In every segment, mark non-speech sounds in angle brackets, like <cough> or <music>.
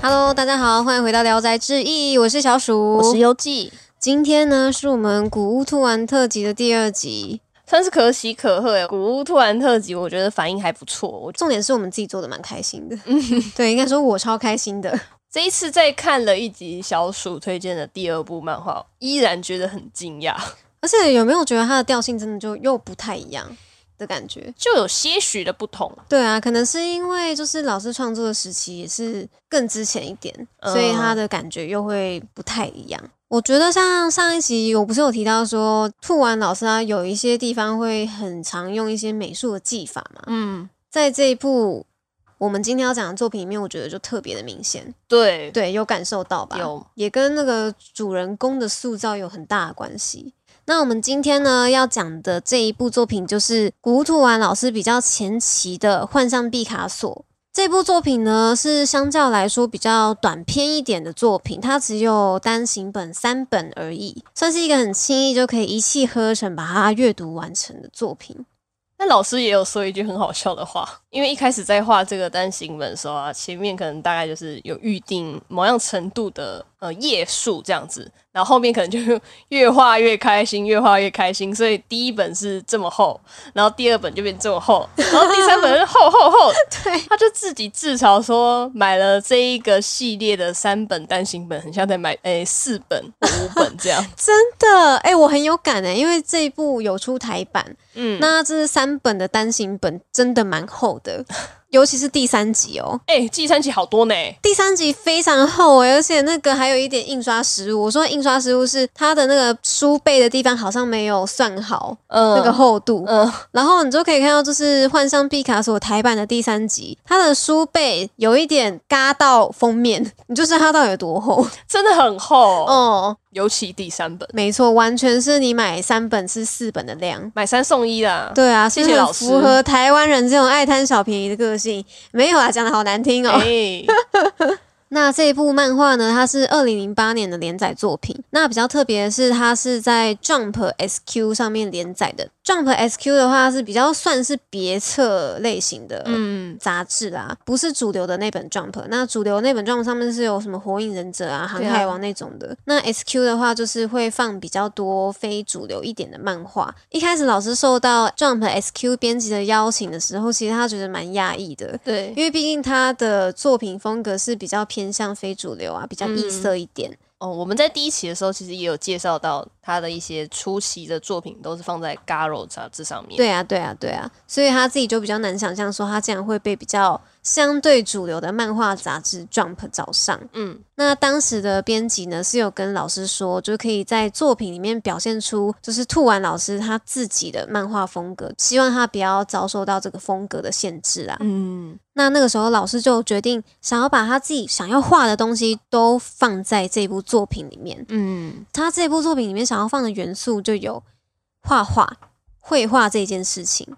Hello，大家好，欢迎回到《聊斋志异》，我是小鼠，我是游记。今天呢，是我们古屋突然特辑的第二集，算是可喜可贺诶。古屋突然特辑，我觉得反应还不错。我重点是我们自己做的蛮开心的，<laughs> 对，应该说我超开心的。这一次再看了一集小鼠推荐的第二部漫画，依然觉得很惊讶。而且有没有觉得它的调性真的就又不太一样？的感觉就有些许的不同，对啊，可能是因为就是老师创作的时期也是更之前一点，所以他的感觉又会不太一样。我觉得像上一集我不是有提到说，兔丸老师他有一些地方会很常用一些美术的技法嘛，嗯，在这一部我们今天要讲的作品里面，我觉得就特别的明显，对对，有感受到吧？有，也跟那个主人公的塑造有很大的关系。那我们今天呢要讲的这一部作品，就是古土丸老师比较前期的《幻象毕卡索》这部作品呢，是相较来说比较短篇一点的作品，它只有单行本三本而已，算是一个很轻易就可以一气呵成把它阅读完成的作品。那老师也有说一句很好笑的话，因为一开始在画这个单行本的时候啊，前面可能大概就是有预定某样程度的呃页数这样子。然后后面可能就 <laughs> 越画越开心，越画越开心，所以第一本是这么厚，然后第二本就变这么厚，然后第三本是厚厚厚。<laughs> 对，他就自己自嘲说，买了这一个系列的三本单行本，很像在买诶四本五本这样。<laughs> 真的，哎，我很有感诶，因为这一部有出台版，嗯，那这是三本的单行本，真的蛮厚的。尤其是第三集哦，哎，第三集好多呢。第三集非常厚哎，而且那个还有一点印刷失误。我说印刷失误是它的那个书背的地方好像没有算好那个厚度，嗯，然后你就可以看到，就是《幻象毕卡索》台版的第三集，它的书背有一点嘎到封面，你就知道它到底有多厚，真的很厚哦。尤其第三本，没错，完全是你买三本是四本的量，买三送一啦。对啊，谢谢老师，符合台湾人这种爱贪小便宜的个性。没有啊，讲的好难听哦。<laughs> <laughs> 那这一部漫画呢，它是二零零八年的连载作品。那比较特别的是，它是在 Jump SQ 上面连载的。Jump SQ 的话是比较算是别册类型的杂志啦，不是主流的那本 Jump。那主流那本 Jump 上面是有什么火影忍者啊、航海王那种的。那 SQ 的话就是会放比较多非主流一点的漫画。一开始老师受到 Jump SQ 编辑的邀请的时候，其实他觉得蛮讶异的，对，因为毕竟他的作品风格是比较偏向非主流啊，比较异色一点。哦，我们在第一期的时候其实也有介绍到他的一些初期的作品都是放在《Garo》杂志上面。对啊，对啊，对啊，所以他自己就比较难想象说他竟然会被比较相对主流的漫画杂志《Jump》找上。嗯，那当时的编辑呢是有跟老师说，就可以在作品里面表现出就是兔丸老师他自己的漫画风格，希望他不要遭受到这个风格的限制啊。嗯。那那个时候，老师就决定想要把他自己想要画的东西都放在这部作品里面。嗯，他这部作品里面想要放的元素就有画画、绘画这件事情。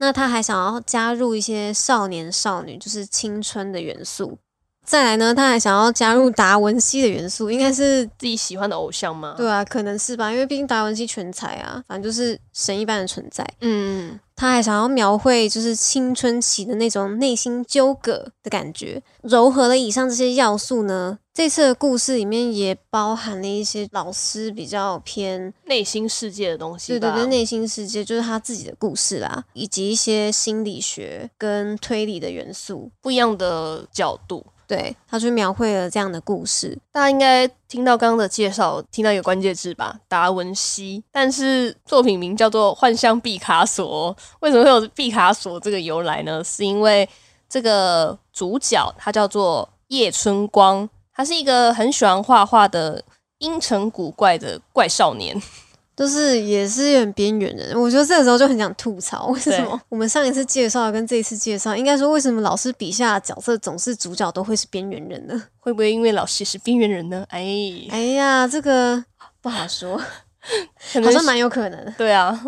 那他还想要加入一些少年少女，就是青春的元素。再来呢，他还想要加入达文西的元素，应该是自己喜欢的偶像吗？对啊，可能是吧，因为毕竟达文西全才啊，反正就是神一般的存在。嗯。他还想要描绘就是青春期的那种内心纠葛的感觉，糅合了以上这些要素呢。这次的故事里面也包含了一些老师比较偏内心世界的东西，对对对，内心世界就是他自己的故事啦，以及一些心理学跟推理的元素，不一样的角度。对他去描绘了这样的故事，大家应该听到刚刚的介绍，听到一个关键字吧，达文西。但是作品名叫做《幻象毕卡索》，为什么会有毕卡索这个由来呢？是因为这个主角他叫做叶春光，他是一个很喜欢画画的阴沉古怪的怪少年。就是也是有点边缘人，我觉得这个时候就很想吐槽，为什么我们上一次介绍跟这一次介绍，应该说为什么老师笔下的角色总是主角都会是边缘人呢？会不会因为老师是边缘人呢？哎哎呀，这个不好说，<laughs> 好像蛮有可能。对啊，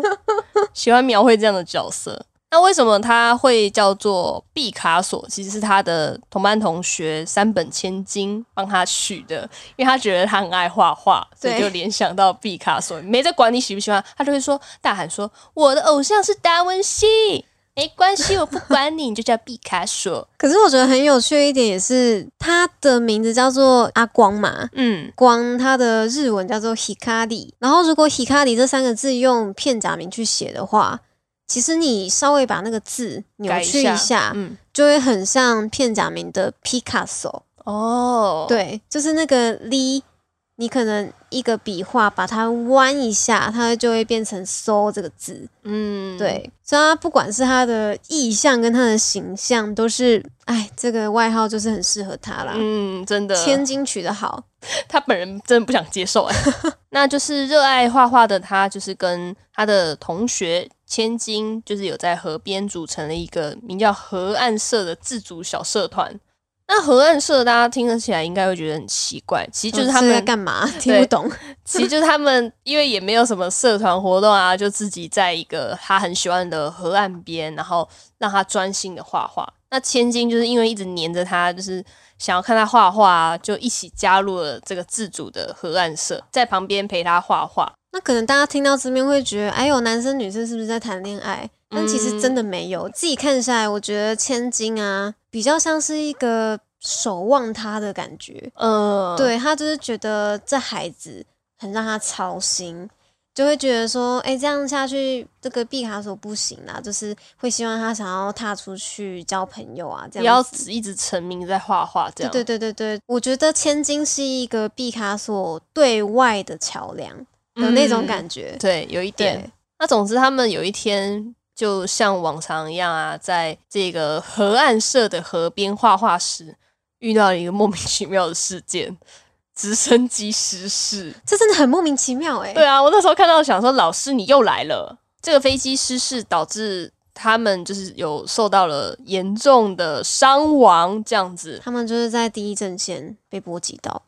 喜欢描绘这样的角色。那为什么他会叫做毕卡索？其实是他的同班同学三本千金帮他取的，因为他觉得他很爱画画，所以就联想到毕卡索。没在管你喜不喜欢，他就会说大喊说：“我的偶像是达文西。”没关系，我不管你，你就叫毕卡索。<laughs> 可是我觉得很有趣一点也是，他的名字叫做阿光嘛，嗯，光，他的日文叫做 Hikari。然后如果 Hikari 这三个字用片假名去写的话，其实你稍微把那个字扭曲一下，嗯，就会很像片假名的 Picasso。哦，对，就是那个 Li。你可能一个笔画把它弯一下，它就会变成“ so ”这个字。嗯，对，所以它不管是它的意象跟它的形象，都是哎，这个外号就是很适合他啦。嗯，真的，千金取得好，他本人真的不想接受哎。<laughs> 那就是热爱画画的他，就是跟他的同学千金，就是有在河边组成了一个名叫河岸社的自主小社团。那河岸社大家听得起来应该会觉得很奇怪，其实就是他们在干嘛？<laughs> 听不懂。其实就是他们因为也没有什么社团活动啊，就自己在一个他很喜欢的河岸边，然后让他专心的画画。那千金就是因为一直黏着他，就是想要看他画画，就一起加入了这个自主的河岸社，在旁边陪他画画。那可能大家听到这边会觉得，哎呦，男生女生是不是在谈恋爱？但其实真的没有。自己看下来，我觉得千金啊，比较像是一个守望他的感觉。嗯，对他就是觉得这孩子很让他操心，就会觉得说，哎，这样下去，这个毕卡索不行啦，就是会希望他想要踏出去交朋友啊，这样不要只一直沉迷在画画。这样，对对对对，我觉得千金是一个毕卡索对外的桥梁。有那种感觉，对，有一点。那总之，他们有一天就像往常一样啊，在这个河岸社的河边画画时，遇到了一个莫名其妙的事件——直升机失事。这真的很莫名其妙哎。对啊，我那时候看到想说，老师你又来了。这个飞机失事导致他们就是有受到了严重的伤亡，这样子。他们就是在第一阵线被波及到。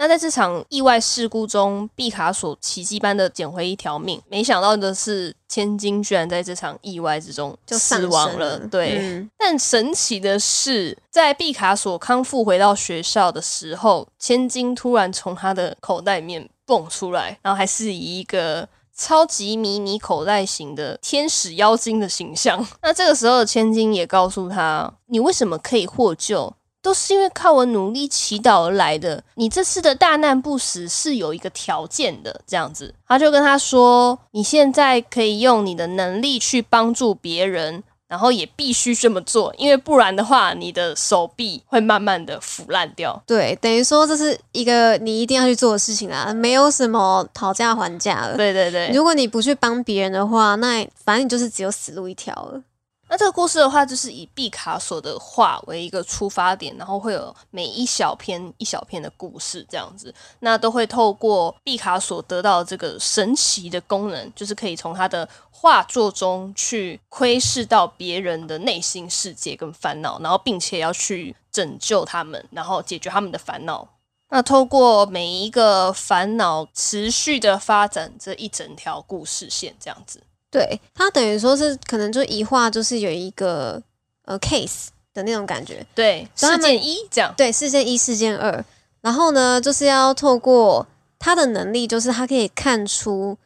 那在这场意外事故中，毕卡索奇迹般的捡回一条命。没想到的是，千金居然在这场意外之中就死亡了。对，但神奇的是，在毕卡索康复回到学校的时候，千金突然从他的口袋里面蹦出来，然后还是以一个超级迷你口袋型的天使妖精的形象。<laughs> 那这个时候，千金也告诉他：“你为什么可以获救？”都是因为靠我努力祈祷而来的。你这次的大难不死是有一个条件的，这样子，他就跟他说：“你现在可以用你的能力去帮助别人，然后也必须这么做，因为不然的话，你的手臂会慢慢的腐烂掉。”对，等于说这是一个你一定要去做的事情啊，没有什么讨价还价了。对对对，如果你不去帮别人的话，那反正你就是只有死路一条了。那这个故事的话，就是以毕卡索的画为一个出发点，然后会有每一小篇一小篇的故事这样子。那都会透过毕卡索得到这个神奇的功能，就是可以从他的画作中去窥视到别人的内心世界跟烦恼，然后并且要去拯救他们，然后解决他们的烦恼。那透过每一个烦恼持续的发展这一整条故事线这样子。对他等于说是可能就一画就是有一个呃 case 的那种感觉，对事件一这样，对事件一事件二，然后呢就是要透过他的能力，就是他可以看出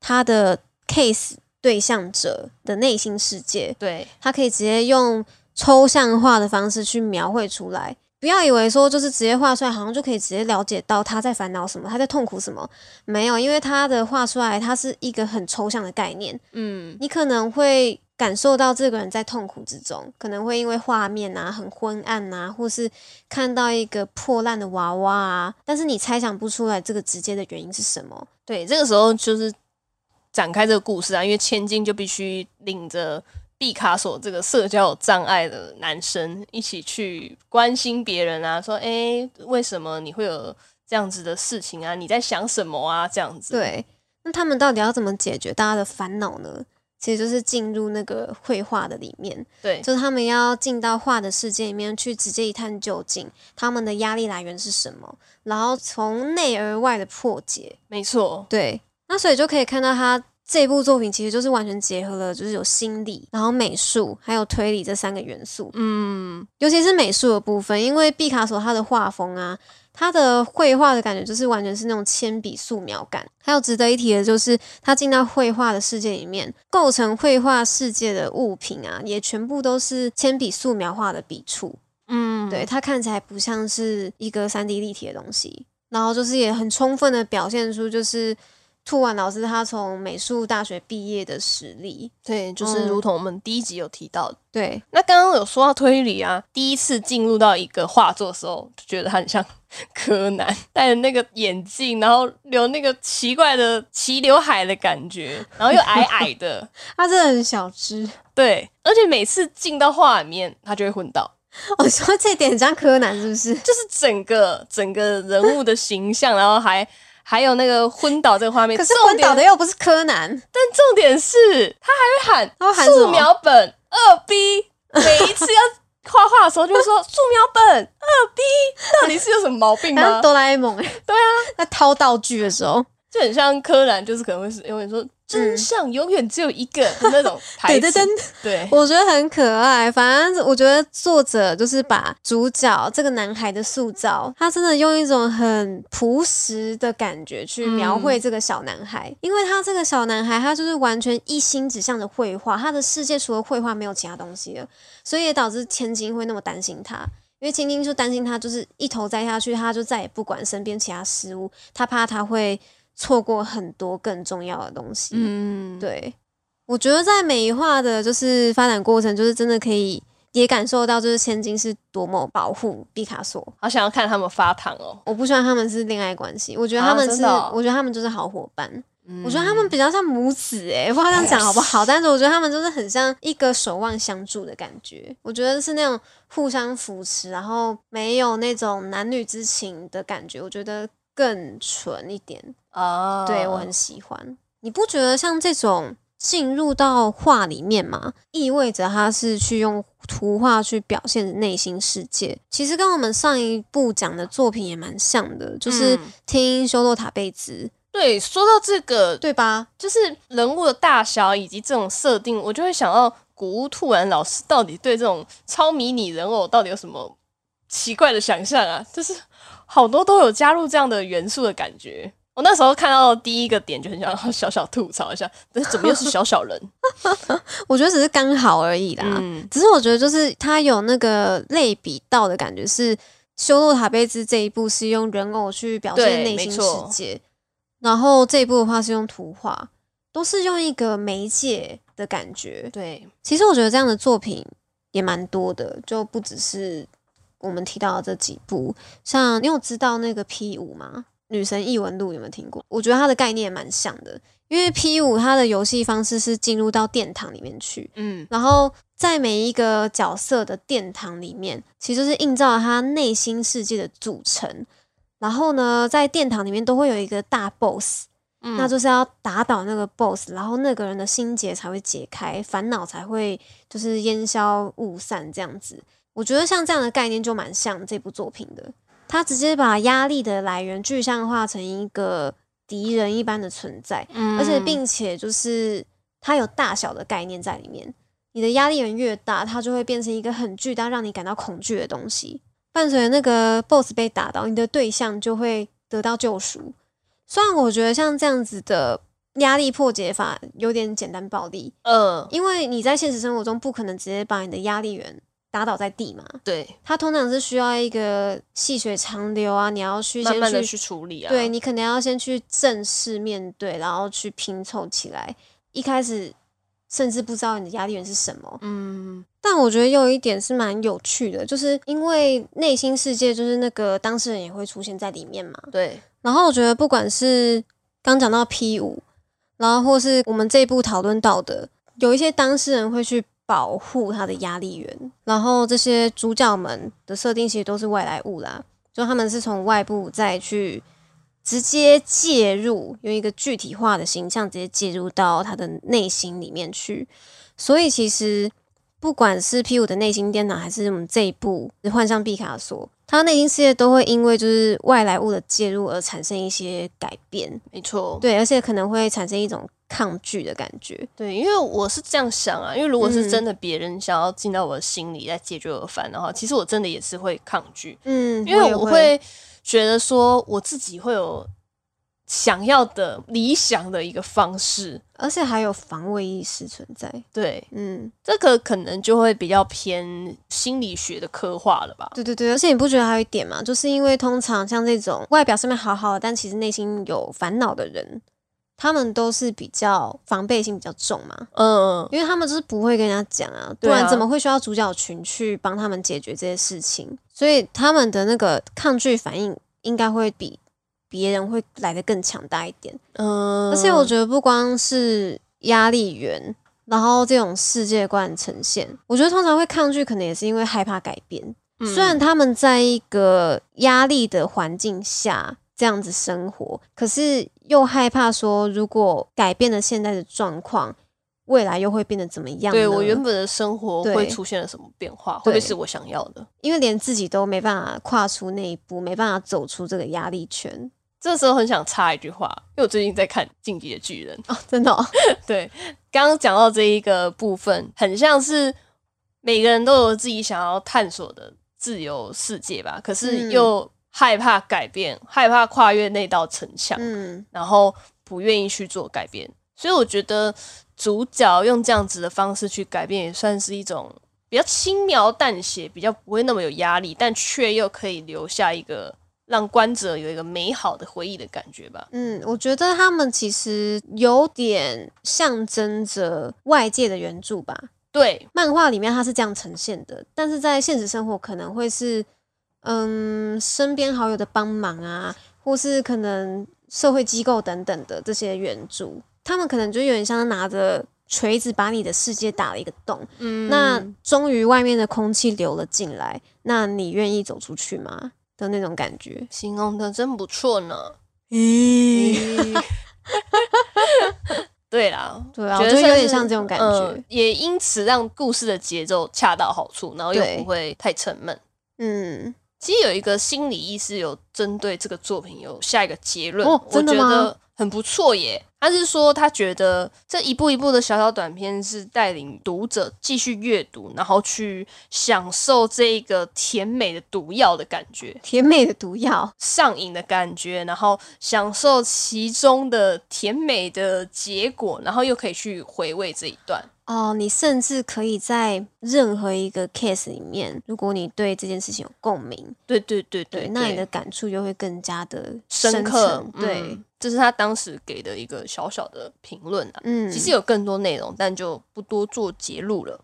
他的 case 对象者的内心世界，对他可以直接用抽象化的方式去描绘出来。不要以为说就是直接画出来，好像就可以直接了解到他在烦恼什么，他在痛苦什么。没有，因为他的画出来，它是一个很抽象的概念。嗯，你可能会感受到这个人在痛苦之中，可能会因为画面啊很昏暗啊，或是看到一个破烂的娃娃啊，但是你猜想不出来这个直接的原因是什么。对，这个时候就是展开这个故事啊，因为千金就必须领着。毕卡索这个社交有障碍的男生一起去关心别人啊，说：“哎，为什么你会有这样子的事情啊？你在想什么啊？”这样子。对，那他们到底要怎么解决大家的烦恼呢？其实就是进入那个绘画的里面，对，就是他们要进到画的世界里面去，直接一探究竟，他们的压力来源是什么，然后从内而外的破解。没错，对，那所以就可以看到他。这部作品其实就是完全结合了，就是有心理，然后美术还有推理这三个元素。嗯，尤其是美术的部分，因为毕卡索他的画风啊，他的绘画的感觉就是完全是那种铅笔素描感。还有值得一提的就是，他进到绘画的世界里面，构成绘画世界的物品啊，也全部都是铅笔素描画的笔触。嗯，对，它看起来不像是一个三 D 立体的东西，然后就是也很充分的表现出就是。兔丸老师他从美术大学毕业的实力，对，就是如同我们第一集有提到的。对，那刚刚有说到推理啊，第一次进入到一个画作的时候，就觉得他很像 <laughs> 柯南，戴着那个眼镜，然后留那个奇怪的齐刘海的感觉，然后又矮矮的，<laughs> 他真的很小只。对，而且每次进到画里面，他就会昏倒。我说这点像柯南是不是？就是整个整个人物的形象，然后还。还有那个昏倒这个画面，可是昏倒的又不是柯南。但重点是他还会喊，他喊素描本二 B，每一次要画画的时候就会说素描本二 B，<laughs> 到底是有什么毛病吗？哆啦 A 梦哎，对啊，在掏道具的时候就很像柯南，就是可能会是永远说。真相永远只有一个的那种 <laughs> 台词，对，我觉得很可爱。反正我觉得作者就是把主角这个男孩的塑造，他真的用一种很朴实的感觉去描绘这个小男孩，因为他这个小男孩，他就是完全一心只向着绘画，他的世界除了绘画没有其他东西了，所以也导致千金会那么担心他，因为千金就担心他就是一头栽下去，他就再也不管身边其他事物，他怕他会。错过很多更重要的东西。嗯，对，我觉得在美化的就是发展过程，就是真的可以也感受到，就是千金是多么保护毕卡索。好想要看他们发糖哦！我不希望他们是恋爱关系，我觉得他们是，我觉得他们就是好伙伴。我觉得他们比较像母子，哎，不知道这样讲好不好？<laughs> 但是我觉得他们就是很像一个守望相助的感觉。我觉得是那种互相扶持，然后没有那种男女之情的感觉。我觉得。更纯一点哦，对我很喜欢。你不觉得像这种进入到画里面吗？意味着他是去用图画去表现内心世界。其实跟我们上一部讲的作品也蛮像的，就是听修洛塔贝兹。对，说到这个，对吧？就是人物的大小以及这种设定，我就会想到古屋兔然老师到底对这种超迷你人偶到底有什么奇怪的想象啊？就是。好多都有加入这样的元素的感觉。我那时候看到第一个点就很想小小吐槽一下，<laughs> 但是怎么又是小小人？<laughs> 我觉得只是刚好而已啦。嗯，只是我觉得就是他有那个类比到的感觉，是修洛塔贝兹这一部是用人偶去表现内心世界，然后这一部的话是用图画，都是用一个媒介的感觉。对，其实我觉得这样的作品也蛮多的，就不只是。我们提到的这几部，像你有知道那个 P 五吗？女神异闻录有没有听过？我觉得它的概念蛮像的，因为 P 五它的游戏方式是进入到殿堂里面去，嗯，然后在每一个角色的殿堂里面，其实是映照了他内心世界的组成。然后呢，在殿堂里面都会有一个大 boss，那就是要打倒那个 boss，然后那个人的心结才会解开，烦恼才会就是烟消雾散这样子。我觉得像这样的概念就蛮像这部作品的，他直接把压力的来源具象化成一个敌人一般的存在，而且并且就是它有大小的概念在里面。你的压力源越大，它就会变成一个很巨大、让你感到恐惧的东西。伴随那个 BOSS 被打倒，你的对象就会得到救赎。虽然我觉得像这样子的压力破解法有点简单暴力，呃，因为你在现实生活中不可能直接把你的压力源。打倒在地嘛？对，它通常是需要一个细水长流啊，你要去慢慢的去处理啊。对你可能要先去正式面对，然后去拼凑起来。一开始甚至不知道你的压力源是什么。嗯，但我觉得有一点是蛮有趣的，就是因为内心世界就是那个当事人也会出现在里面嘛。对。然后我觉得不管是刚讲到 P 五，然后或是我们这一步讨论到的，有一些当事人会去。保护他的压力源，然后这些主角们的设定其实都是外来物啦，就他们是从外部再去直接介入，用一个具体化的形象直接介入到他的内心里面去。所以其实不管是 P 五的内心电脑，还是我们这一部《换上毕卡索》，他内心世界都会因为就是外来物的介入而产生一些改变，没错，对，而且可能会产生一种抗拒的感觉。对，因为我是这样想啊，因为如果是真的别人想要进到我的心里来解决我的烦的话，其实我真的也是会抗拒，嗯，因为我会觉得说我自己会有。想要的理想的一个方式，而且还有防卫意识存在。对，嗯，这个可能就会比较偏心理学的刻画了吧？对对对，而且你不觉得还有一点吗？就是因为通常像这种外表上面好好的，但其实内心有烦恼的人，他们都是比较防备心比较重嘛。嗯，因为他们就是不会跟人家讲啊，不然怎么会需要主角群去帮他们解决这些事情？所以他们的那个抗拒反应应该会比。别人会来的更强大一点，嗯，而且我觉得不光是压力源，然后这种世界观呈现，我觉得通常会抗拒，可能也是因为害怕改变。虽然他们在一个压力的环境下这样子生活，可是又害怕说，如果改变了现在的状况，未来又会变得怎么样？对我原本的生活会出现了什么变化？会不会是我想要的？因为连自己都没办法跨出那一步，没办法走出这个压力圈。这时候很想插一句话，因为我最近在看《进击的巨人》哦，真的。<laughs> 对，刚刚讲到这一个部分，很像是每个人都有自己想要探索的自由世界吧，可是又害怕改变，害怕跨越那道城墙，嗯，然后不愿意去做改变。所以我觉得主角用这样子的方式去改变，也算是一种比较轻描淡写，比较不会那么有压力，但却又可以留下一个。让观者有一个美好的回忆的感觉吧。嗯，我觉得他们其实有点象征着外界的援助吧。对，漫画里面它是这样呈现的，但是在现实生活可能会是，嗯，身边好友的帮忙啊，或是可能社会机构等等的这些援助，他们可能就有点像拿着锤子把你的世界打了一个洞。嗯，那终于外面的空气流了进来，那你愿意走出去吗？的那种感觉，形容的真不错呢。咦，<laughs> 对啦，<laughs> 对啊，我觉得有点像这种感觉，也因此让故事的节奏恰到好处，然后又不会太沉闷。嗯，其实有一个心理医师有针对这个作品有下一个结论，我觉得很不错耶。他是说，他觉得这一步一步的小小短片是带领读者继续阅读，然后去享受这个甜美的毒药的感觉，甜美的毒药上瘾的感觉，然后享受其中的甜美的结果，然后又可以去回味这一段。哦，你甚至可以在任何一个 case 里面，如果你对这件事情有共鸣，对对对对，那你的感触就会更加的深刻。对，这是他当时给的一个小小的评论啊。嗯，其实有更多内容，但就不多做揭露了。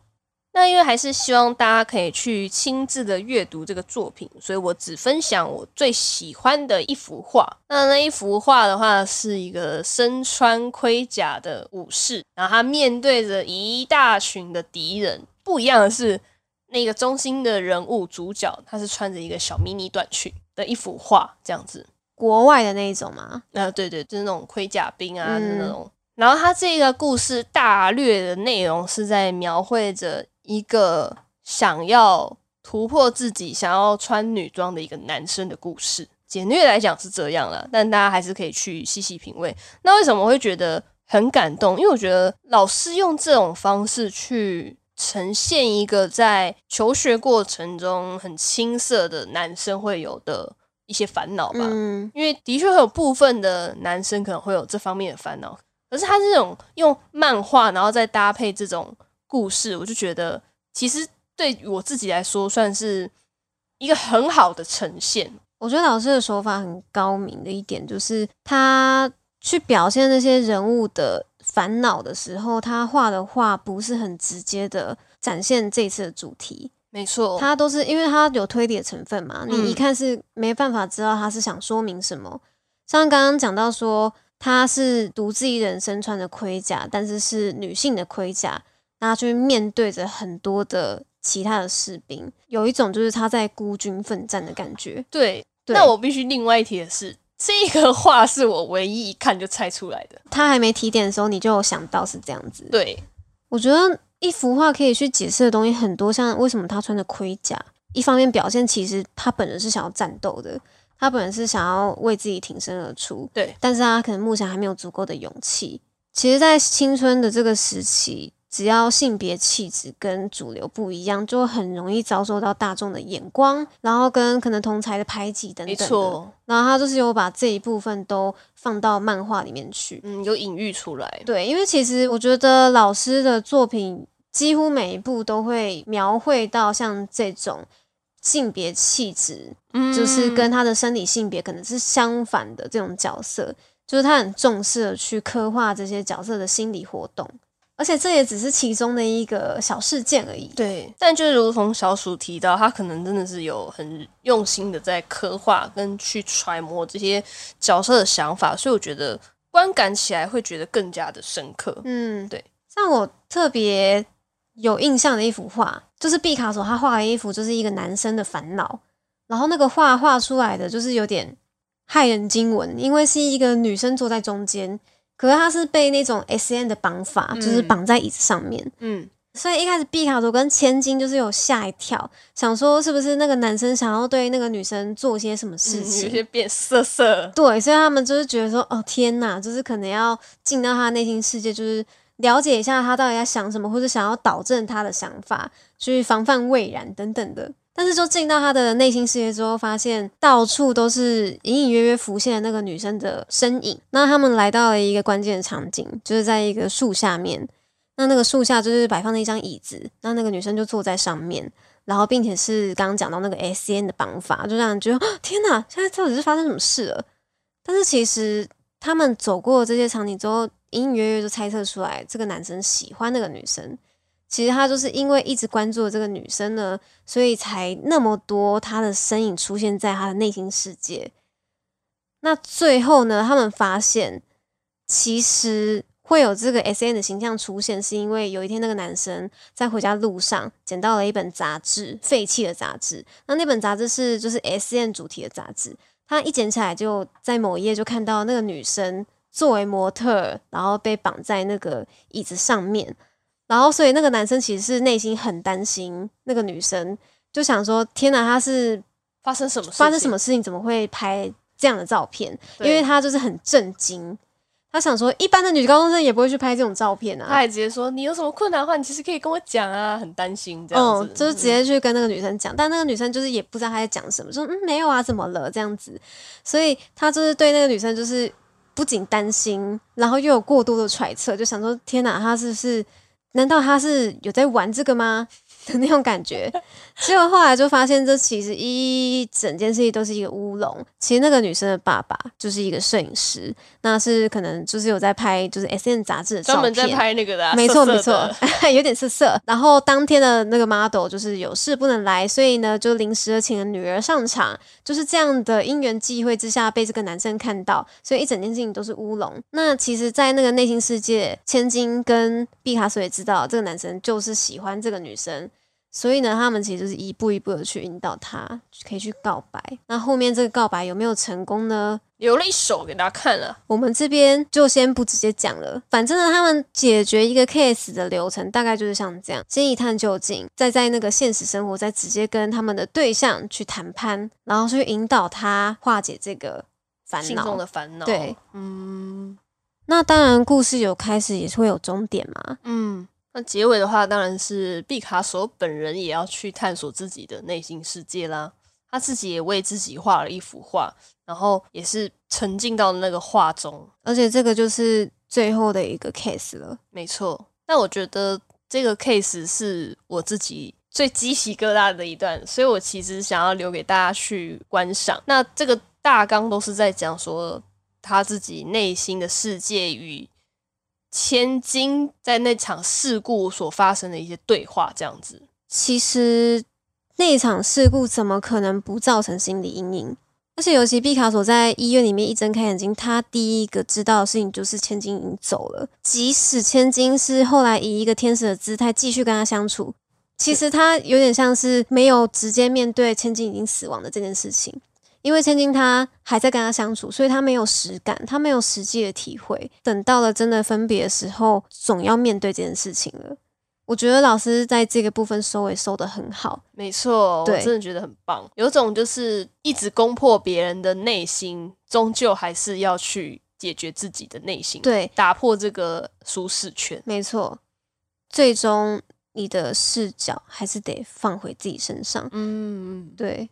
那因为还是希望大家可以去亲自的阅读这个作品，所以我只分享我最喜欢的一幅画。那那一幅画的话，是一个身穿盔甲的武士，然后他面对着一大群的敌人。不一样的是，那个中心的人物主角，他是穿着一个小迷你短裙的一幅画，这样子。国外的那一种吗？啊，对对，就是那种盔甲兵啊，那种。然后他这个故事大略的内容是在描绘着。一个想要突破自己、想要穿女装的一个男生的故事，简略来讲是这样了，但大家还是可以去细细品味。那为什么会觉得很感动？因为我觉得老师用这种方式去呈现一个在求学过程中很青涩的男生会有的一些烦恼吧。嗯，因为的确会有部分的男生可能会有这方面的烦恼，可是他这种用漫画，然后再搭配这种。故事，我就觉得其实对我自己来说算是一个很好的呈现。我觉得老师的手法很高明的一点，就是他去表现那些人物的烦恼的时候，他画的画不是很直接的展现这次的主题。没错，他都是因为他有推理的成分嘛，你一看是没办法知道他是想说明什么。像刚刚讲到说，他是独自一人身穿的盔甲，但是是女性的盔甲。他去面对着很多的其他的士兵，有一种就是他在孤军奋战的感觉。对，那我必须另外一提的是，这个话是我唯一一看就猜出来的。他还没提点的时候，你就有想到是这样子。对，我觉得一幅画可以去解释的东西很多，像为什么他穿着盔甲，一方面表现其实他本人是想要战斗的，他本人是想要为自己挺身而出，对，但是他可能目前还没有足够的勇气。其实，在青春的这个时期，只要性别气质跟主流不一样，就很容易遭受到大众的眼光，然后跟可能同才的排挤等等。没错，然后他就是有把这一部分都放到漫画里面去，嗯，有隐喻出来。对，因为其实我觉得老师的作品几乎每一部都会描绘到像这种性别气质，就是跟他的生理性别可能是相反的这种角色。就是他很重视的去刻画这些角色的心理活动，而且这也只是其中的一个小事件而已。对，但就如同小鼠提到，他可能真的是有很用心的在刻画跟去揣摩这些角色的想法，所以我觉得观感起来会觉得更加的深刻。嗯，对。像我特别有印象的一幅画，就是毕卡索他画的一幅，就是一个男生的烦恼，然后那个画画出来的就是有点。骇人惊闻，因为是一个女生坐在中间，可是她是被那种 S N 的绑法，就是绑在椅子上面。嗯，所以一开始毕卡索跟千金就是有吓一跳，想说是不是那个男生想要对那个女生做些什么事情，有些变色色。对，所以他们就是觉得说，哦天哪，就是可能要进到他内心世界，就是了解一下他到底在想什么，或者想要导正他的想法，去防范未然等等的。但是，就进到他的内心世界之后，发现到处都是隐隐约约浮现的那个女生的身影。那他们来到了一个关键的场景，就是在一个树下面。那那个树下就是摆放了一张椅子，那那个女生就坐在上面，然后并且是刚刚讲到那个 S N 的绑法，就让人觉得天哪，现在到底是发生什么事了？但是其实他们走过这些场景之后，隐隐约约就猜测出来，这个男生喜欢那个女生。其实他就是因为一直关注这个女生呢，所以才那么多他的身影出现在他的内心世界。那最后呢，他们发现其实会有这个 S N 的形象出现，是因为有一天那个男生在回家路上捡到了一本杂志，废弃的杂志。那那本杂志是就是 S N 主题的杂志，他一捡起来就在某一页就看到那个女生作为模特，然后被绑在那个椅子上面。然后，所以那个男生其实是内心很担心那个女生，就想说：“天哪，他是发生什么事发生什么事情？怎么会拍这样的照片？”因为他就是很震惊，他想说：“一般的女高中生也不会去拍这种照片啊。”他还直接说：“你有什么困难的话，你其实可以跟我讲啊。”很担心这样子，就是直接去跟那个女生讲，但那个女生就是也不知道他在讲什么，说：“嗯，没有啊，怎么了？”这样子，所以他就是对那个女生就是不仅担心，然后又有过多的揣测，就想说：“天哪，他是不是？”难道他是有在玩这个吗？的那种感觉，结果后来就发现，这其实一整件事情都是一个乌龙。其实那个女生的爸爸就是一个摄影师，那是可能就是有在拍就是 S N 杂志的专门在拍那个的，没错没错，<laughs> 有点色色。然后当天的那个 model 就是有事不能来，所以呢就临时的请了女儿上场，就是这样的因缘际会之下被这个男生看到，所以一整件事情都是乌龙。那其实，在那个内心世界，千金跟毕卡索也知道这个男生就是喜欢这个女生。所以呢，他们其实就是一步一步的去引导他，可以去告白。那后面这个告白有没有成功呢？留了一手给大家看了。我们这边就先不直接讲了。反正呢，他们解决一个 case 的流程大概就是像这样：先一探究竟，再在那个现实生活，再直接跟他们的对象去谈判，然后去引导他化解这个烦恼。心中的烦恼。对，嗯。那当然，故事有开始，也是会有终点嘛。嗯。那结尾的话，当然是毕卡索本人也要去探索自己的内心世界啦。他自己也为自己画了一幅画，然后也是沉浸到那个画中。而且这个就是最后的一个 case 了，没错。那我觉得这个 case 是我自己最鸡皮疙瘩的一段，所以我其实想要留给大家去观赏。那这个大纲都是在讲说他自己内心的世界与。千金在那场事故所发生的一些对话，这样子，其实那场事故怎么可能不造成心理阴影？而且尤其毕卡索在医院里面一睁开眼睛，他第一个知道的事情就是千金已经走了。即使千金是后来以一个天使的姿态继续跟他相处，其实他有点像是没有直接面对千金已经死亡的这件事情。因为千金他还在跟他相处，所以他没有实感，他没有实际的体会。等到了真的分别的时候，总要面对这件事情了。我觉得老师在这个部分收尾收的很好，没错，我真的觉得很棒。有种就是一直攻破别人的内心，终究还是要去解决自己的内心，对，打破这个舒适圈。没错，最终你的视角还是得放回自己身上。嗯，对，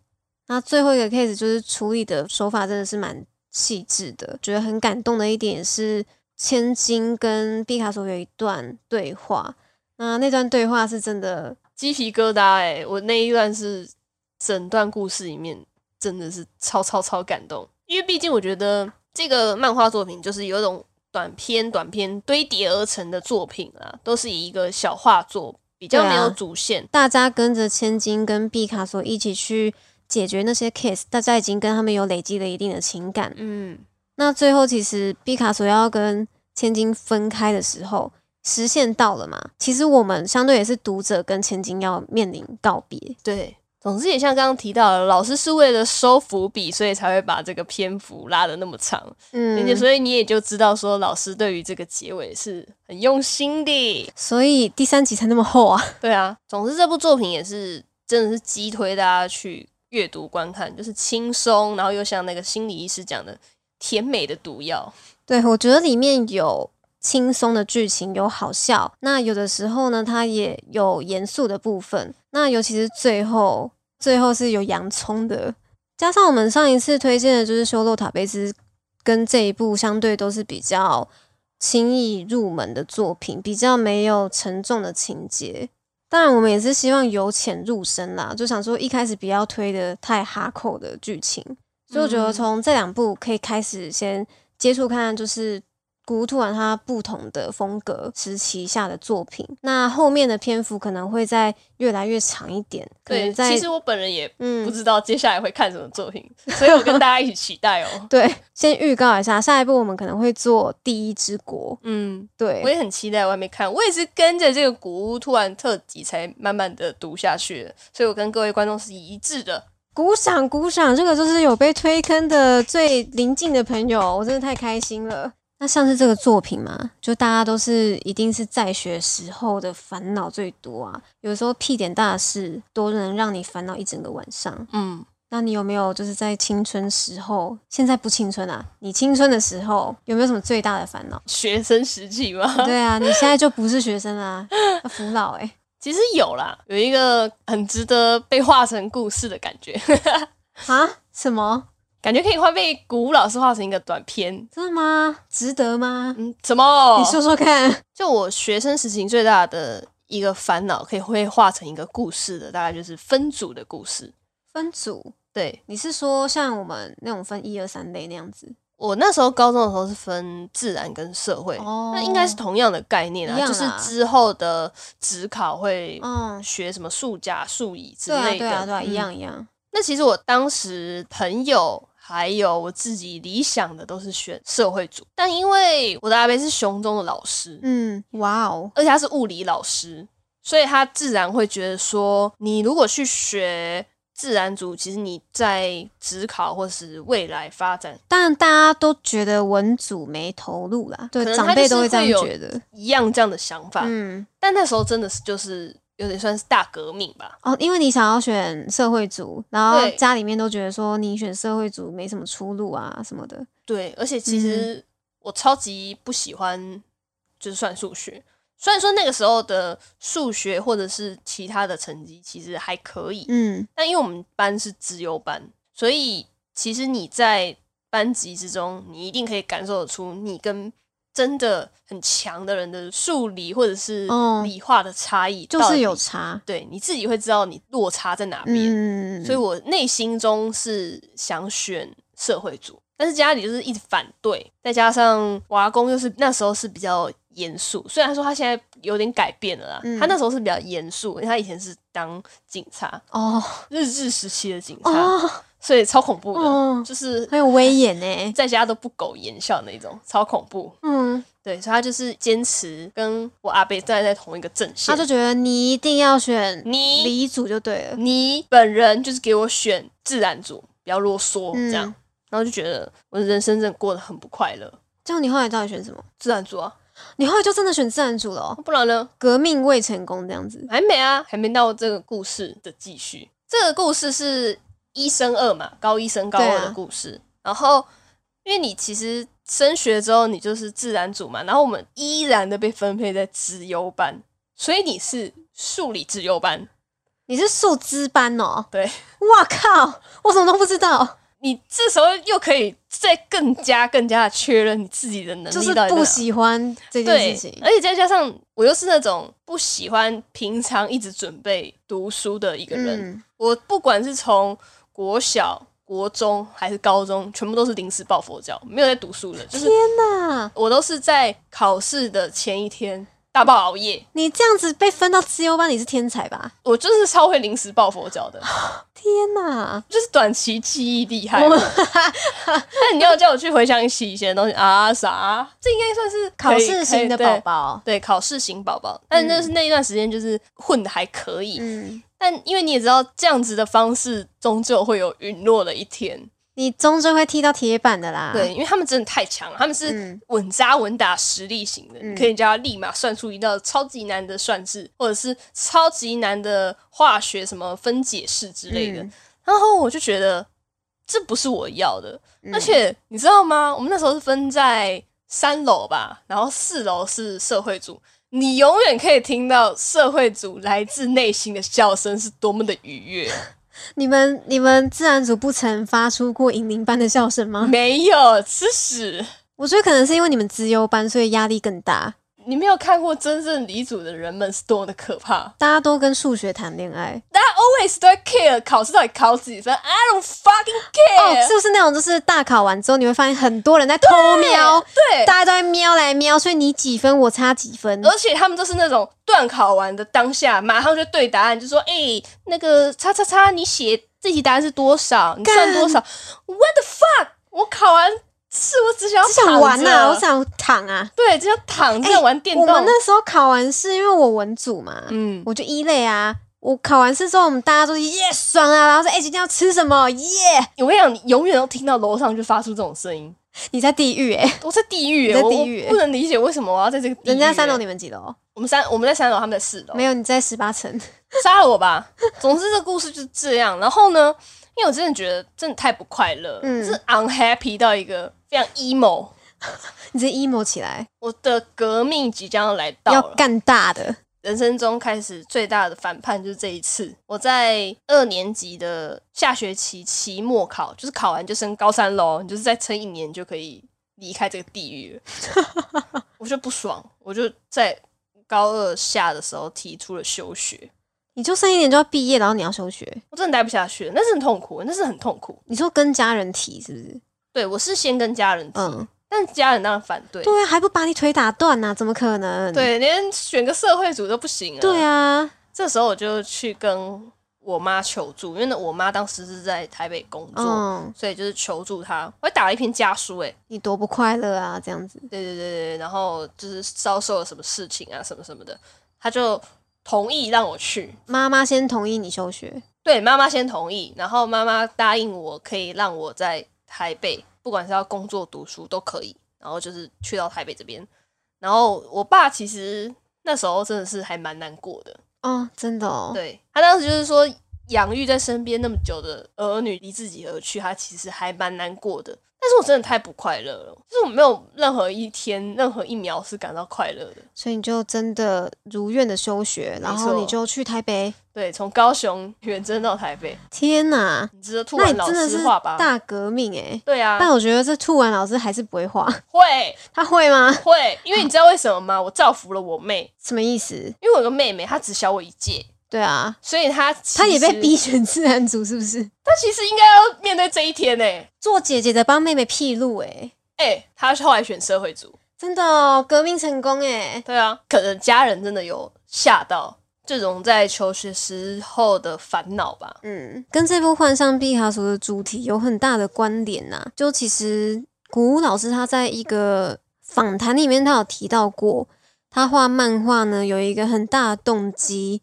那最后一个 case 就是处理的手法真的是蛮细致的，觉得很感动的一点是千金跟毕卡索有一段对话，那那段对话是真的，鸡皮疙瘩哎、我那一段是整段故事里面真的是超超超感动，因为毕竟我觉得这个漫画作品就是有一种短篇短篇堆叠而成的作品啊，都是以一个小画作比较没有主线，大家跟着千金跟毕卡索一起去解决那些 case，大家已经跟他们有累积了一定的情感。嗯，那最后其实毕卡索要跟千金分开的时候，时限到了嘛？其实我们相对也是读者跟千金要面临告别。对。总之也像刚刚提到的，老师是为了收伏笔，所以才会把这个篇幅拉的那么长，嗯而且嗯，所以你也就知道说，老师对于这个结尾是很用心的。所以第三集才那么厚啊。对啊，总之这部作品也是真的是激推大家去阅读观看，就是轻松，然后又像那个心理医师讲的，甜美的毒药。对，我觉得里面有轻松的剧情，有好笑，那有的时候呢，它也有严肃的部分。那尤其是最后，最后是有洋葱的，加上我们上一次推荐的就是《修洛塔贝斯》，跟这一部相对都是比较轻易入门的作品，比较没有沉重的情节。当然，我们也是希望由浅入深啦，就想说一开始不要推的太哈扣的剧情，所以我觉得嗯。从这两部可以开始先接触看看，就是古屋突然它不同的风格时期下的作品。那后面的篇幅可能会再越来越长一点，可对，能在其实我本人也不嗯。知道接下来会看什么作品，<laughs> 所以我跟大家一起期待哦 <laughs> 对，先预告一下，下一步我们可能会做《第一之国》。嗯，对我，也很期待，我还没看，我也是跟着这个古屋突然特辑才慢慢的读下去的，所以我跟各位观众是一致的。鼓掌鼓掌！这个就是有被推坑的最临近的朋友，我真的太开心了。那像是这个作品嘛，就大家都是一定是在学时候的烦恼最多啊，有时候屁点大事都能让你烦恼一整个晚上。嗯，那你有没有就是在青春时候，现在不青春啊？你青春的时候有没有什么最大的烦恼？学生时期吗，对啊，你现在就不是学生啦，<laughs> 要服老哎、其实有啦，有一个很值得被画成故事的感觉，<laughs> 啊？什么？感觉可以画被古屋老师画成一个短片。真的吗？值得吗？嗯，什么？你说说看。就我学生时期最大的一个烦恼，可以会画成一个故事的，大概就是分组的故事。分组，对你是说像我们那种分一二三类那样子？我那时候高中的时候是分自然跟社会，哦那应该是同样的概念啊，就是之后的职考会嗯，学什么数甲、数乙之类的。对啊，对啊，嗯一样一样。那其实我当时朋友还有我自己理想的都是选社会组，但因为我的阿伯是雄中的老师，嗯，哇哦，而且他是物理老师，所以他自然会觉得说，你如果去学自然组，其实你在职考或是未来发展当然大家都觉得文组没投入啦，对，长辈都会这样觉得。一样这样的想法。嗯，但那时候真的是就是有点算是大革命吧。哦，因为你想要选社会组，然后对家里面都觉得说你选社会组没什么出路啊什么的。对，而且其嗯实我超级不喜欢就是算数学。虽然说那个时候的数学或者是其他的成绩其实还可以，嗯，但因为我们班是资优班，所以其实你在班级之中，你一定可以感受得出你跟真的很强的人的数理或者是哦理化的差异，就是有，差。对你自己会知道你落差在哪边。嗯，所以我内心中是想选社会组，但是家里就是一直反对，再加上我阿公就是那时候是比较严肃，虽然说他现在有点改变了啦，嗯。他那时候是比较严肃，因为他以前是当警察，哦。日治时期的警察，哦所以超恐怖的，哦，就是很有威严呢。<laughs> 在家都不苟言笑那种，超恐怖。嗯，对，所以他就是坚持跟我阿贝站在同一个阵线，他就觉得你一定要选你李组就对了。你本人就是给我选自然组，不要啰嗦嗯这样。然后就觉得我的人生真的过得很不快乐。这样你后来到底选什么？自然组啊，你后来就真的选自然组了哦，不然呢？革命未成功这样子。还没啊，还没到这个故事的继续。这个故事是一升二嘛，高一升高二的故事。然后，因为你其实升学之后，你就是自然组嘛，然后我们依然的被分配在资优班，所以你是数理资优班，你是数资班哦。对，哇靠，我什么都不知道。你这时候又可以再更加更加的确认你自己的能力，就是不喜欢这件事情，而且再加上我又是那种不喜欢平常一直准备读书的一个人，我不管是从国小、国中还是高中，全部都是临时抱佛脚，没有在读书的。天哪，我都是在考试的前一天。大爆熬夜，你这样子被分到自优班，你是天才吧？我就是超会临时抱佛脚的。<laughs> 天哪，就是短期记忆厉害。那你要叫我去回想起以前的东西啊？啥？这应该算是考试型的宝宝，对，考试型宝宝。但那是那一段时间就是混的还可以。嗯，但因为你也知道，这样子的方式终究会有陨落的一天。你终究会踢到铁板的啦。对，因为他们真的太强了，他们是稳扎稳打实力型的，你可以叫他立马算出一道超级难的算式，或者是超级难的化学什么分解式之类的。然后我就觉得这不是我要的，而且你知道吗？我们那时候是分在三楼吧，然后四楼是社会组，你永远可以听到社会组来自内心的笑声是多么的愉悦。<laughs> 你们你们自然组不曾发出过银铃般的笑声吗？没有，吃屎！我觉得可能是因为你们资优班，所以压力更大。你没有看过真正离组的人们是多么的可怕，大家都跟数学谈恋爱，大家 always 都在 care 考试到底考几分，I don't fucking care。是不是那种就是大考完之后，你会发现很多人在偷瞄，对，大家都在瞄来瞄，所以你几分我差几分，而且他们都是那种断考完的当下，马上就对答案，就说，哎，那个叉叉叉，你写这题答案是多少？你算多少？What the fuck？我考完。是我只想只想玩呐，我想躺啊，对，只想躺着玩电动。我们那时候考完试，因为我文组嘛，嗯，我就一类啊。我考完试之后，我们大家都是耶爽啊，然后说哎，今天要吃什么耶？我跟你讲，你永远都听到楼上就发出这种声音。你在地狱哎，我在地狱，在地狱，不能理解为什么我要在这个。人家三楼，你们几楼？我们三，我们在三楼，他们在四楼。没有，你在十八层，杀了我吧。总之，这故事就是这样。然后呢，因为我真的觉得真的太不快乐，是 unhappy 到一个。非常 emo，<laughs> 你这 emo 起来，我的革命即将要来到，要干大的。人生中开始最大的反叛就是这一次。我在二年级的下学期期末考，就是考完就升高三喽，你就是再撑一年就可以离开这个地狱了。<laughs> 我就不爽，我就在高二下的时候提出了休学。你就剩一年就要毕业，然后你要休学，我真的待不下去了，那是很痛苦，那是很痛苦。你说跟家人提是不是？对，我是先跟家人提，但家人当然反对。对啊，还不把你腿打断呢？怎么可能？对，连选个社会组都不行。对啊，这时候我就去跟我妈求助，因为我妈当时是在台北工作，所以就是求助她。我还打了一篇家书，哎，你多不快乐啊，这样子。对对对对，然后就是遭受了什么事情啊，什么什么的，他就同意让我去。妈妈先同意你休学？对，妈妈先同意，然后妈妈答应我可以让我在。台北，不管是要工作、读书都可以，然后就是去到台北这边。然后我爸其实那时候真的是还蛮难过的哦，真的哦。对他当时就是说，养育在身边那么久的儿女离自己而去，他其实还蛮难过的。但是我真的太不快乐了，就是我没有任何一天、任何一秒是感到快乐的。所以你就真的如愿的休学，然后你就去台北。对，从高雄远征到台北。天哪，你值得吐完老师画吧？大革命哎！对啊，但我觉得这吐完老师还是不会画。会，他会吗？会，因为你知道为什么吗？我造福了我妹。什么意思？因为我有个妹妹，她只小我一届。对啊，所以他他也被逼选自然组，是不是？他其实应该要面对这一天呢，做姐姐的帮妹妹辟路，哎哎，他后来选社会组，真的哦，革命成功哎。对啊，可能家人真的有吓到这种在求学时候的烦恼吧。嗯，跟这部《幻象毕卡索》的主题有很大的关联呐。就其实古老师他在一个访谈里面，他有提到过，他画漫画呢有一个很大的动机。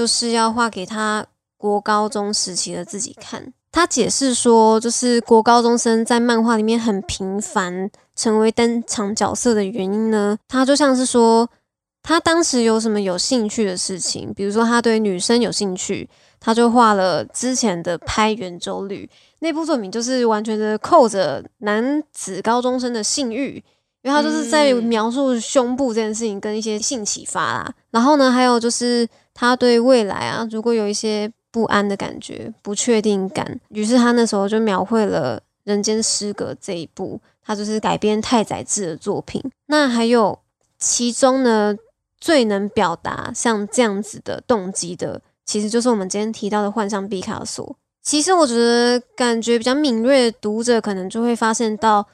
就是要画给他国高中时期的自己看，他解释说，就是国高中生在漫画里面很频繁成为登场角色的原因呢，他就像是说，他当时有什么有兴趣的事情，比如说他对女生有兴趣，他就画了之前的《拍圆周率》那部作品，就是完全的扣着男子高中生的性欲，因为他就是在描述胸部这件事情跟一些性启发啦。然后呢，还有就是他对未来啊，如果有一些。不安的感觉，不确定感。于是他那时候就描绘了《人间失格》这一部，他就是改编太宰治的作品。那还有其中呢，最能表达像这样子的动机的，其实就是我们今天提到的幻象毕卡索。其实我觉得，感觉比较敏锐的读者可能就会发现到，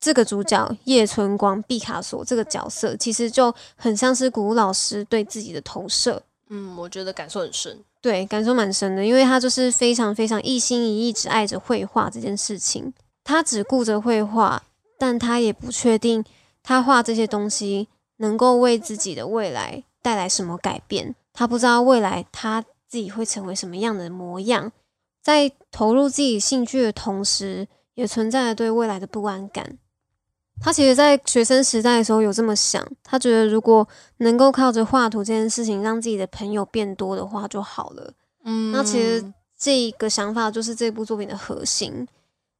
这个主角叶春光毕卡索这个角色，其实就很像是古老师对自己的投射。嗯，我觉得感受很深。对，感受蛮深的，因为他就是非常非常一心一意，只爱着绘画这件事情。他只顾着绘画，但他也不确定他画这些东西能够为自己的未来带来什么改变。他不知道未来他自己会成为什么样的模样。在投入自己兴趣的同时，也存在着对未来的不安感。他其实，在学生时代的时候有这么想，他觉得如果能够靠着画图这件事情让自己的朋友变多的话就好了。嗯，那其实这个想法就是这部作品的核心，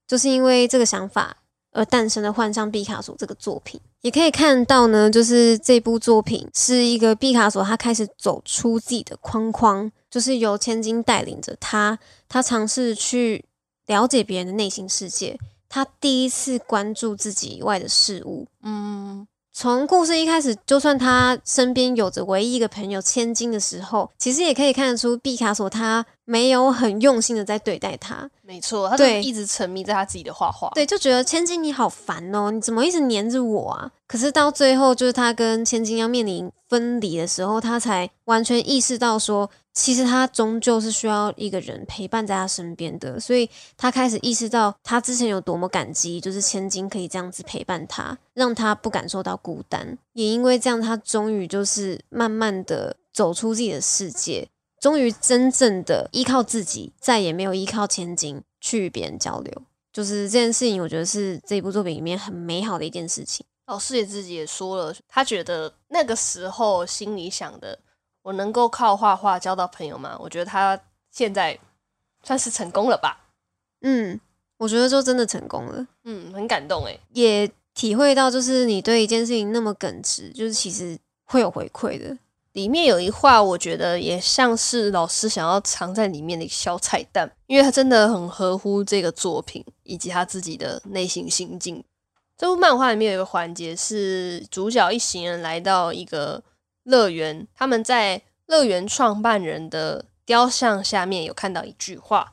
就是因为这个想法而诞生的《幻象毕卡索》这个作品。也可以看到呢，就是这部作品是一个毕卡索，他开始走出自己的框框，就是由千金带领着他，他尝试去了解别人的内心世界。他第一次关注自己以外的事物，嗯，从故事一开始，就算他身边有着唯一一个朋友千金的时候，其实也可以看得出毕卡索他没有很用心的在对待他。没错，他就一直沉迷在他自己的画画，对，就觉得千金你好烦哦，你怎么一直黏着我啊？可是到最后，就是他跟千金要面临分离的时候，他才完全意识到说。其实他终究是需要一个人陪伴在他身边的，所以他开始意识到他之前有多么感激，就是千金可以这样子陪伴他，让他不感受到孤单。也因为这样，他终于就是慢慢的走出自己的世界，终于真正的依靠自己，再也没有依靠千金去与别人交流。就是这件事情，我觉得是这部作品里面很美好的一件事情。老师也自己也说了，他觉得那个时候心里想的。我能够靠画画交到朋友吗？我觉得他现在算是成功了吧。嗯，我觉得就真的成功了。嗯，很感动诶，也体会到就是你对一件事情那么耿直，就是其实会有回馈的。里面有一话，我觉得也像是老师想要藏在里面的一个小彩蛋，因为他真的很合乎这个作品以及他自己的内心心境。这部漫画里面有一个环节是主角一行人来到一个。乐园，他们在乐园创办人的雕像下面有看到一句话，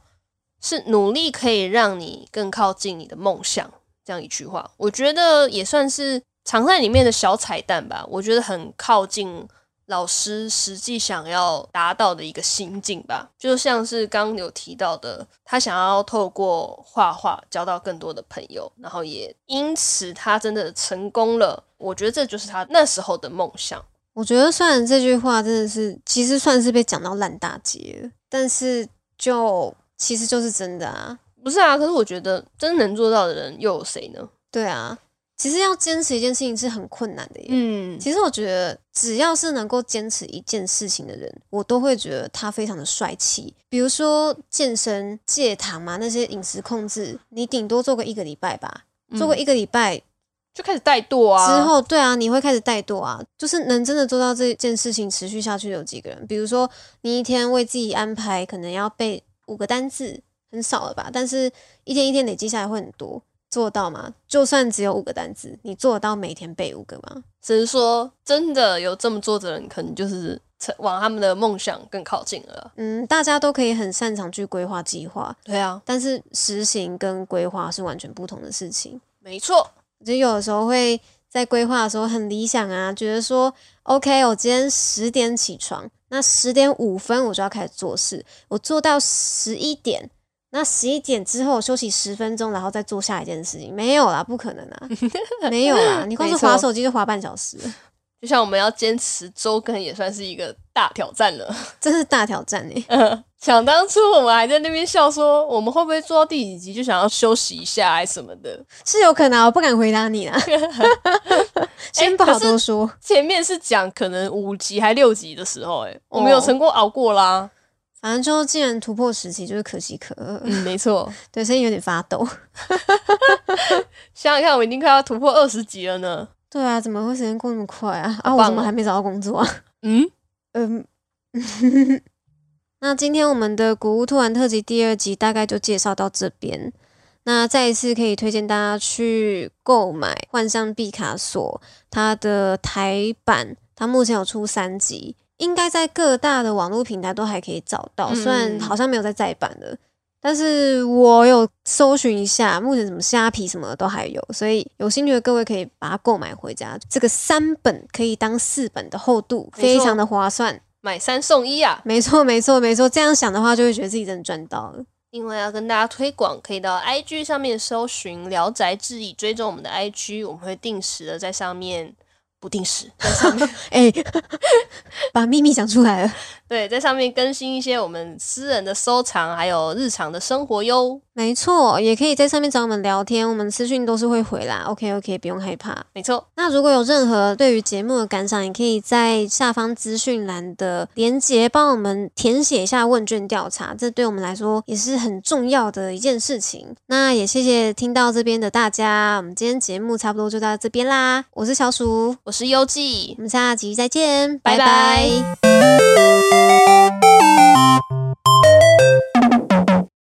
是努力可以让你更靠近你的梦想。这样一句话，我觉得也算是藏在里面的小彩蛋吧。我觉得很靠近老师实际想要达到的一个心境吧。就像是刚有提到的，他想要透过画画交到更多的朋友，然后也因此他真的成功了。我觉得这就是他那时候的梦想。我觉得虽然这句话真的是，其实算是被讲到烂大街了，但是就其实就是真的啊，不是啊？可是我觉得真能做到的人又有谁呢？对啊，其实要坚持一件事情是很困难的耶。嗯，其实我觉得只要是能够坚持一件事情的人，我都会觉得他非常的帅气。比如说健身、戒糖嘛，那些饮食控制，你顶多做个一个礼拜吧，做个一个礼拜。就开始怠惰啊！之后，对啊，你会开始怠惰啊。就是能真的做到这件事情持续下去有几个人？比如说，你一天为自己安排可能要背五个单字，很少了吧？但是一天一天累积下来会很多，做到吗？就算只有五个单字，你做得到每天背五个吗？只是说，真的有这么做的人，可能就是往他们的梦想更靠近了。嗯，大家都可以很擅长去规划计划，对啊，但是实行跟规划是完全不同的事情。没错。就有的时候会在规划的时候很理想啊，觉得说 OK，我今天十点起床，那十点五分我就要开始做事，我做到十一点，那十一点之后休息十分钟，然后再做下一件事情，没有啦，不可能啊，<laughs> 没有啦，你光是划手机就划半小时，就像我们要坚持周更，也算是一个大挑战了。<laughs> 真是大挑战哎！想当初我们还在那边笑说，我们会不会做到第几集就想要休息一下，还什么的？是有可能，我不敢回答你啦。<laughs> 先不好多说。前面是讲可能五集还六集的时候，哎，我们有成功熬过啦。反正就既然突破十集，就是可喜可贺。嗯，没错，对，声音有点发抖。<laughs> 想想看，我已经快要突破二十集了呢。对啊，怎么会时间过那么快啊？啊，我怎么还没找到工作啊？嗯嗯。<laughs> 那今天我们的古物突然特辑第二集大概就介绍到这边。那再一次可以推荐大家去购买《幻象毕卡索》它的台版，它目前有出三集。应该在各大的网络平台都还可以找到，虽然好像没有在再版的，但是我有搜寻一下，目前什么虾皮什么的都还有，所以有兴趣的各位可以把它购买回家。这个三本可以当四本的厚度，非常的划算，买三送一啊！没错，没错，没错。这样想的话，就会觉得自己真的赚到了。另外要跟大家推广，可以到 IG 上面搜寻《聊斋志异》，追踪我们的 IG，我们会定时的在上面。不定时 <laughs> 哎，<laughs> 把秘密讲出来了。对，在上面更新一些我们私人的收藏，还有日常的生活哟。没错，也可以在上面找我们聊天，我们私讯都是会回啦。OK OK，不用害怕。没错，那如果有任何对于节目的感想，也可以在下方资讯栏的连接帮我们填写一下问卷调查，这对我们来说也是很重要的一件事情。那也谢谢听到这边的大家，我们今天节目差不多就到这边啦。我是小鼠，我是优记，我们下集再见，拜拜。